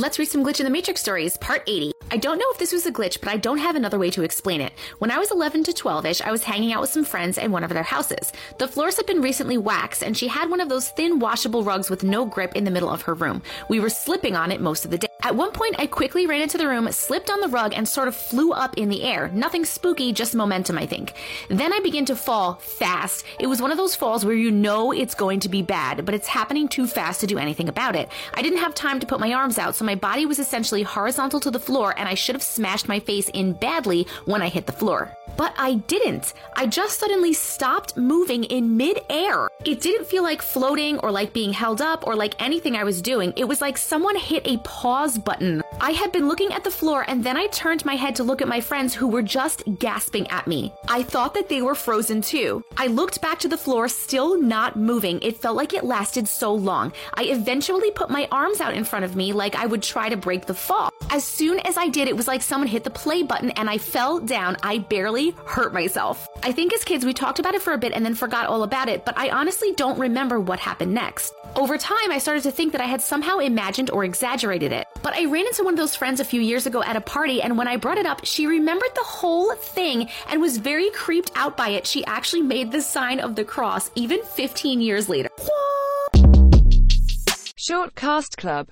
Let's read some Glitch in the Matrix stories, part 80. I don't know if this was a glitch, but I don't have another way to explain it. When I was 11 to 12 ish, I was hanging out with some friends in one of their houses. The floors had been recently waxed, and she had one of those thin washable rugs with no grip in the middle of her room. We were slipping on it most of the day. At one point, I quickly ran into the room, slipped on the rug, and sort of flew up in the air. Nothing spooky, just momentum, I think. Then I began to fall fast. It was one of those falls where you know it's going to be bad, but it's happening too fast to do anything about it. I didn't have time to put my arms out, so my body was essentially horizontal to the floor, and I should have smashed my face in badly when I hit the floor. But I didn't. I just suddenly stopped moving in midair. It didn't feel like floating or like being held up or like anything I was doing. It was like someone hit a pause button. I had been looking at the floor and then I turned my head to look at my friends who were just gasping at me. I thought that they were frozen too. I looked back to the floor, still not moving. It felt like it lasted so long. I eventually put my arms out in front of me like I would try to break the fall. As soon as I did, it was like someone hit the play button and I fell down. I barely hurt myself. I think as kids, we talked about it for a bit and then forgot all about it, but I honestly don't remember what happened next. Over time, I started to think that I had somehow imagined or exaggerated it. But I ran into one of those friends a few years ago at a party, and when I brought it up, she remembered the whole thing and was very creeped out by it. She actually made the sign of the cross even 15 years later. Short Cast Club